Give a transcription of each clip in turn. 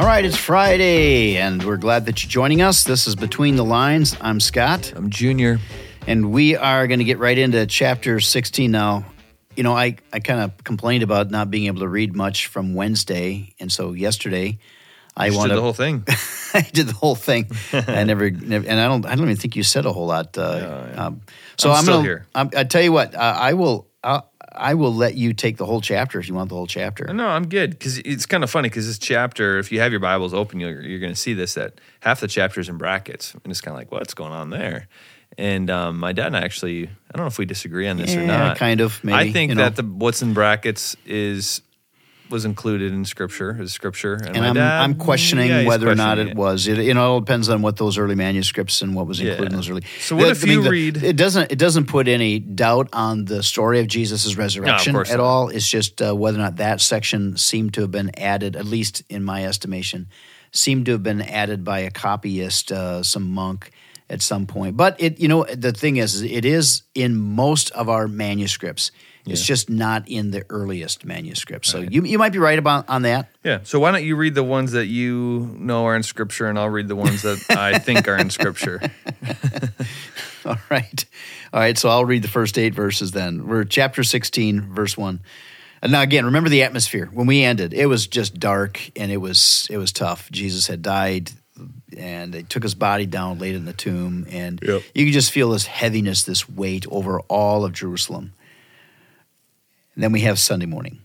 All right, it's Friday, and we're glad that you're joining us. This is Between the Lines. I'm Scott, I'm Junior. and we are going to get right into chapter 16 now. You know, I, I kind of complained about not being able to read much from Wednesday, and so yesterday I Just wanted did the whole thing. I did the whole thing. I never, never, and I don't, I don't even think you said a whole lot. Uh, yeah. um, so I'm I'm, still gonna, here. I'm, I tell you what, uh, I will, uh, I will let you take the whole chapter if you want the whole chapter. No, I'm good because it's kind of funny because this chapter, if you have your Bibles open, you're, you're going to see this that half the chapters in brackets, and it's kind of like what's going on there. And um, my dad and I actually, I don't know if we disagree on this or not. kind of, maybe, I think you know. that the what's in brackets is was included in Scripture, is Scripture, and, and I'm, dad, I'm questioning yeah, whether or not questioning it was. It, you know, it all depends on what those early manuscripts and what was included in those early. So what if you the- read- It doesn't. It doesn't put any doubt on the story of Jesus' resurrection course at not. all. It's just uh, whether or not that section seemed to have been added, at least in my estimation, seemed to have been added by a copyist, uh, some monk at some point. But it, you know, the thing is, is it is in most of our manuscripts. It's just not in the earliest manuscripts. So you, you might be right about on that. Yeah. So why don't you read the ones that you know are in Scripture, and I'll read the ones that I think are in Scripture. All right. All right. So I'll read the first eight verses then. We're chapter 16, verse 1. And now again, remember the atmosphere. When we ended, it was just dark and it was it was tough. Jesus had died and they took his body down, laid it in the tomb, and Yep. you could just feel this heaviness, this weight over all of Jerusalem. And then we have Sunday morning.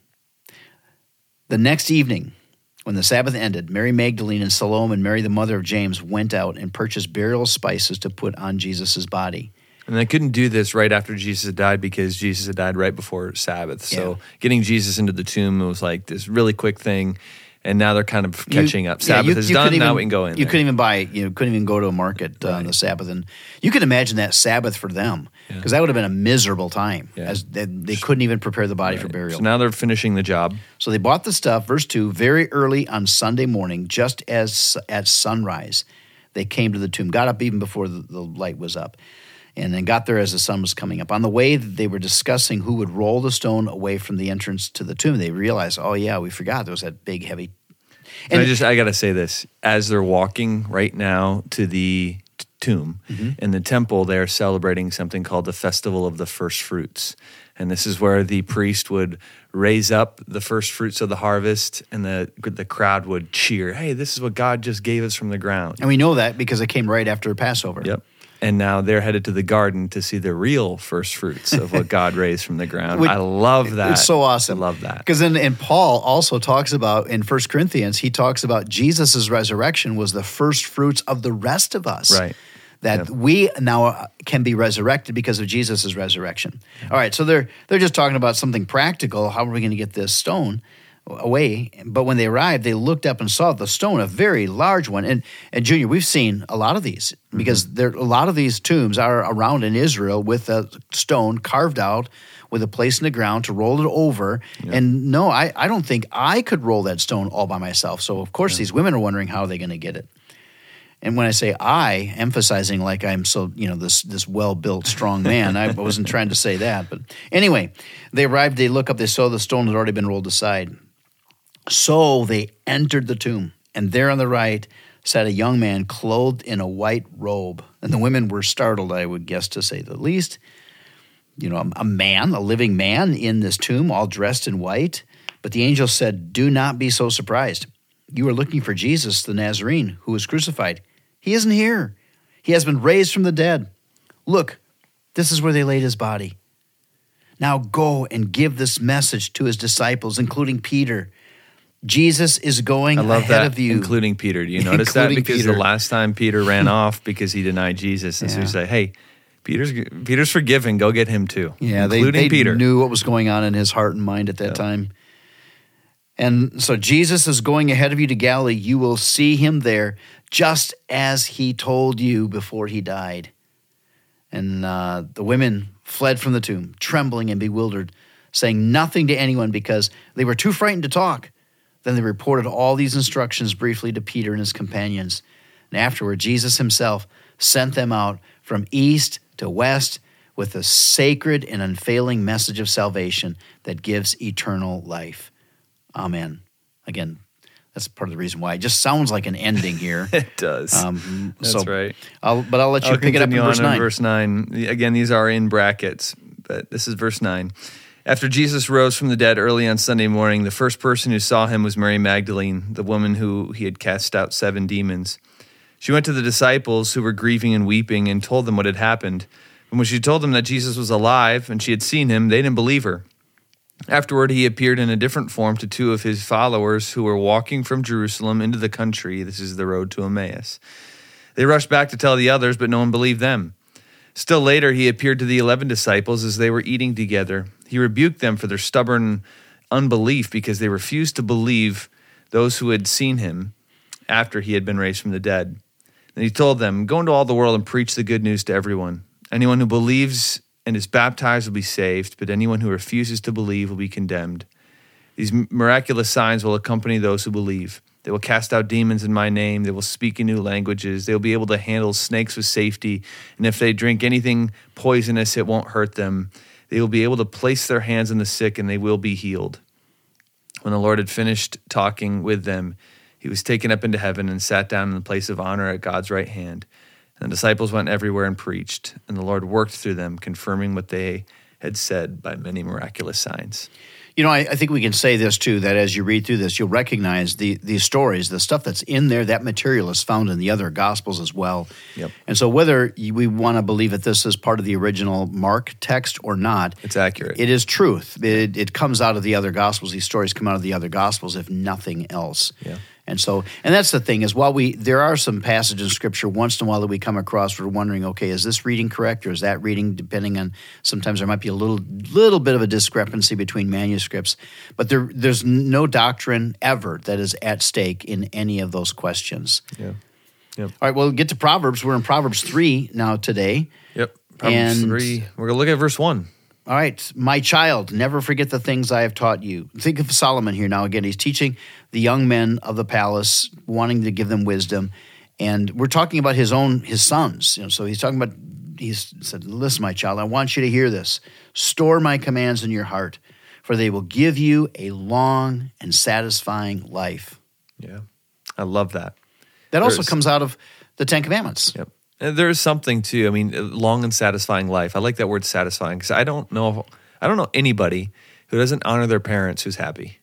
The next evening, when the Sabbath ended, Mary Magdalene and Salome and Mary, the mother of James, went out and purchased burial spices to put on Jesus' body. And they couldn't do this right after Jesus had died because Jesus had died right before Sabbath. So Yeah. getting Jesus into the tomb was like this really quick thing. And now they're kind of You- catching up. yeah, Sabbath you- is you done. couldn't now we can go in. You there. couldn't even buy, you know, couldn't even go to a market uh, on the Sabbath, and you can imagine that Sabbath for them because that would have been a miserable time, Yeah. as they, they couldn't even prepare the body for burial. So now they're finishing the job. So they bought the stuff. Verse two, very early on Sunday morning, just as at sunrise, they came to the tomb. Got up even before the, the light was up, and then got there as the sun was coming up. On the way, they were discussing who would roll the stone away from the entrance to the tomb. They realized, oh yeah, we forgot there was that big heavy. And I just I gotta say this: as they're walking right now to the t- tomb Mm-hmm. in the temple, they're celebrating something called the Festival of the First Fruits, and this is where the priest would raise up the first fruits of the harvest, and the the crowd would cheer, "Hey, this is what God just gave us from the ground." And we know that because it came right after Passover. Yep. And now they're headed to the garden to see the real first fruits of what God raised from the ground. Which- I love that. It's so awesome. I love that. Because then, and Paul also talks about in First Corinthians, he talks about Jesus' resurrection was the first fruits of the rest of us. Right. That Yep. we now uh, can be resurrected because of Jesus' resurrection. All right, so they're they're just talking about something practical. How are we going to get this stone away? But when they arrived, they looked up and saw the stone, a very large one. And and Junior, we've seen a lot of these mm-hmm. because there a lot of these tombs are around in Israel with a stone carved out with a place in the ground to roll it over. And no, I, I don't think I could roll that stone all by myself. So of course these women are wondering how are they going to get it. And when I say I, emphasizing like I'm so, you know, this this well-built, strong man, I wasn't trying to say that. But anyway, they arrived, they look up, they saw the stone had already been rolled aside. So they entered the tomb, and there on the right sat a young man clothed in a white robe. And the women were startled, I would guess, to say the least. You know, a, man, a living man in this tomb, all dressed in white. But the angel said, Do not be so surprised. You are looking for Jesus, the Nazarene, who was crucified. He isn't here. He has been raised from the dead. Look, this is where they laid his body. Now go and give this message to his disciples, including Peter. Jesus is going I love ahead that, of you. including Peter. Do you notice that? Because Peter. the last time Peter ran off because he denied Jesus, and so Yeah. he said, "Hey, Peter's Peter's forgiven. Go get him too." Yeah, they, including they Peter. knew what was going on in his heart and mind at that Yeah. time. And so Jesus is going ahead of you to Galilee. You will see him there, just as he told you before he died. And uh, the women fled from the tomb, trembling and bewildered, saying nothing to anyone because they were too frightened to talk. Then they reported all these instructions briefly to Peter and his companions. And afterward, Jesus himself sent them out from east to west with the sacred and unfailing message of salvation that gives eternal life. Amen. Again, That's part of the reason why it just sounds like an ending here. It does. Um, That's so right. I'll, but I'll let you I'll pick it up in verse on nine. verse 9. Again, these are in brackets, but this is verse 9. After Jesus rose from the dead early on Sunday morning, the first person who saw him was Mary Magdalene, the woman who he had cast out seven demons. She went to the disciples who were grieving and weeping and told them what had happened. And when she told them that Jesus was alive and she had seen him, they didn't believe her. Afterward, he appeared in a different form to two of his followers who were walking from Jerusalem into the country. This is the road to Emmaus. They rushed back to tell the others, but no one believed them. Still later, he appeared to the eleven disciples as they were eating together. He rebuked them for their stubborn unbelief because they refused to believe those who had seen him after he had been raised from the dead. And he told them, Go into all the world and preach the good news to everyone. Anyone who believes and is baptized will be saved, but anyone who refuses to believe will be condemned. These miraculous signs will accompany those who believe. They will cast out demons in my name. They will speak in new languages. They will be able to handle snakes with safety. And if they drink anything poisonous, it won't hurt them. They will be able to place their hands on the sick and they will be healed. When the Lord had finished talking with them, he was taken up into heaven and sat down in the place of honor at God's right hand. And the disciples went everywhere and preached, and the Lord worked through them, confirming what they had said by many miraculous signs. You know, I, I think we can say this too that as you read through this, you'll recognize the these stories, the stuff that's in there. That material is found in the other gospels as well. Yep. And so, whether we want to believe that this is part of the original Mark text or not, It's accurate. it is truth. It, it comes out of the other gospels. These stories come out of the other gospels, if nothing else. Yeah. And so, and that's the thing is, while we there are some passages in Scripture once in a while that we come across, we're wondering, okay, is this reading correct or is that reading? Depending on sometimes there might be a little little bit of a discrepancy between manuscripts, but there there's no doctrine ever that is at stake in any of those questions. yeah. All right, well, get to Proverbs. We're in Proverbs three now today. Yep. Proverbs And- 3. We're going to look at verse 1. All right, my child, never forget the things I have taught you. Think of Solomon here now. Again, he's teaching the young men of the palace, wanting to give them wisdom, and we're talking about his own his sons. You know, so he's talking about. he said, "Listen, my child, I want you to hear this. Store my commands in your heart, for they will give you a long and satisfying life." Yeah. I love that. That also comes out of the Ten Commandments. Yep. And there's something too. I mean, long and satisfying life. I like that word satisfying because I don't know. I don't know anybody who doesn't honor their parents who's happy.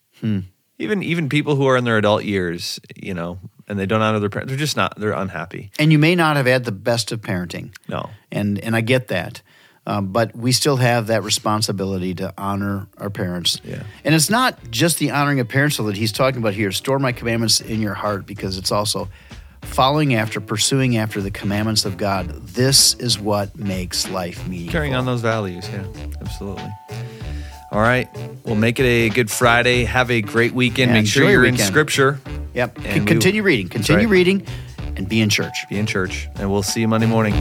Even even people who are in their adult years, you know, and they don't honor their parents. They're just not. They're unhappy. And you may not have had the best of parenting. No. and and I get that. Um, but we still have that responsibility to honor our parents. Yeah. And it's not just the honoring of parents that he's talking about here. Store my commandments in your heart because it's also following after, pursuing after the commandments of God. This is what makes life meaningful. Carrying on those values. Yeah. Absolutely. All right. Well, make it a good Friday. Have a great weekend. Yeah, Make sure you're in. Scripture. Yep. And we- Continue reading. Continue right. reading and be in church. Be in church, and we'll see you Monday morning.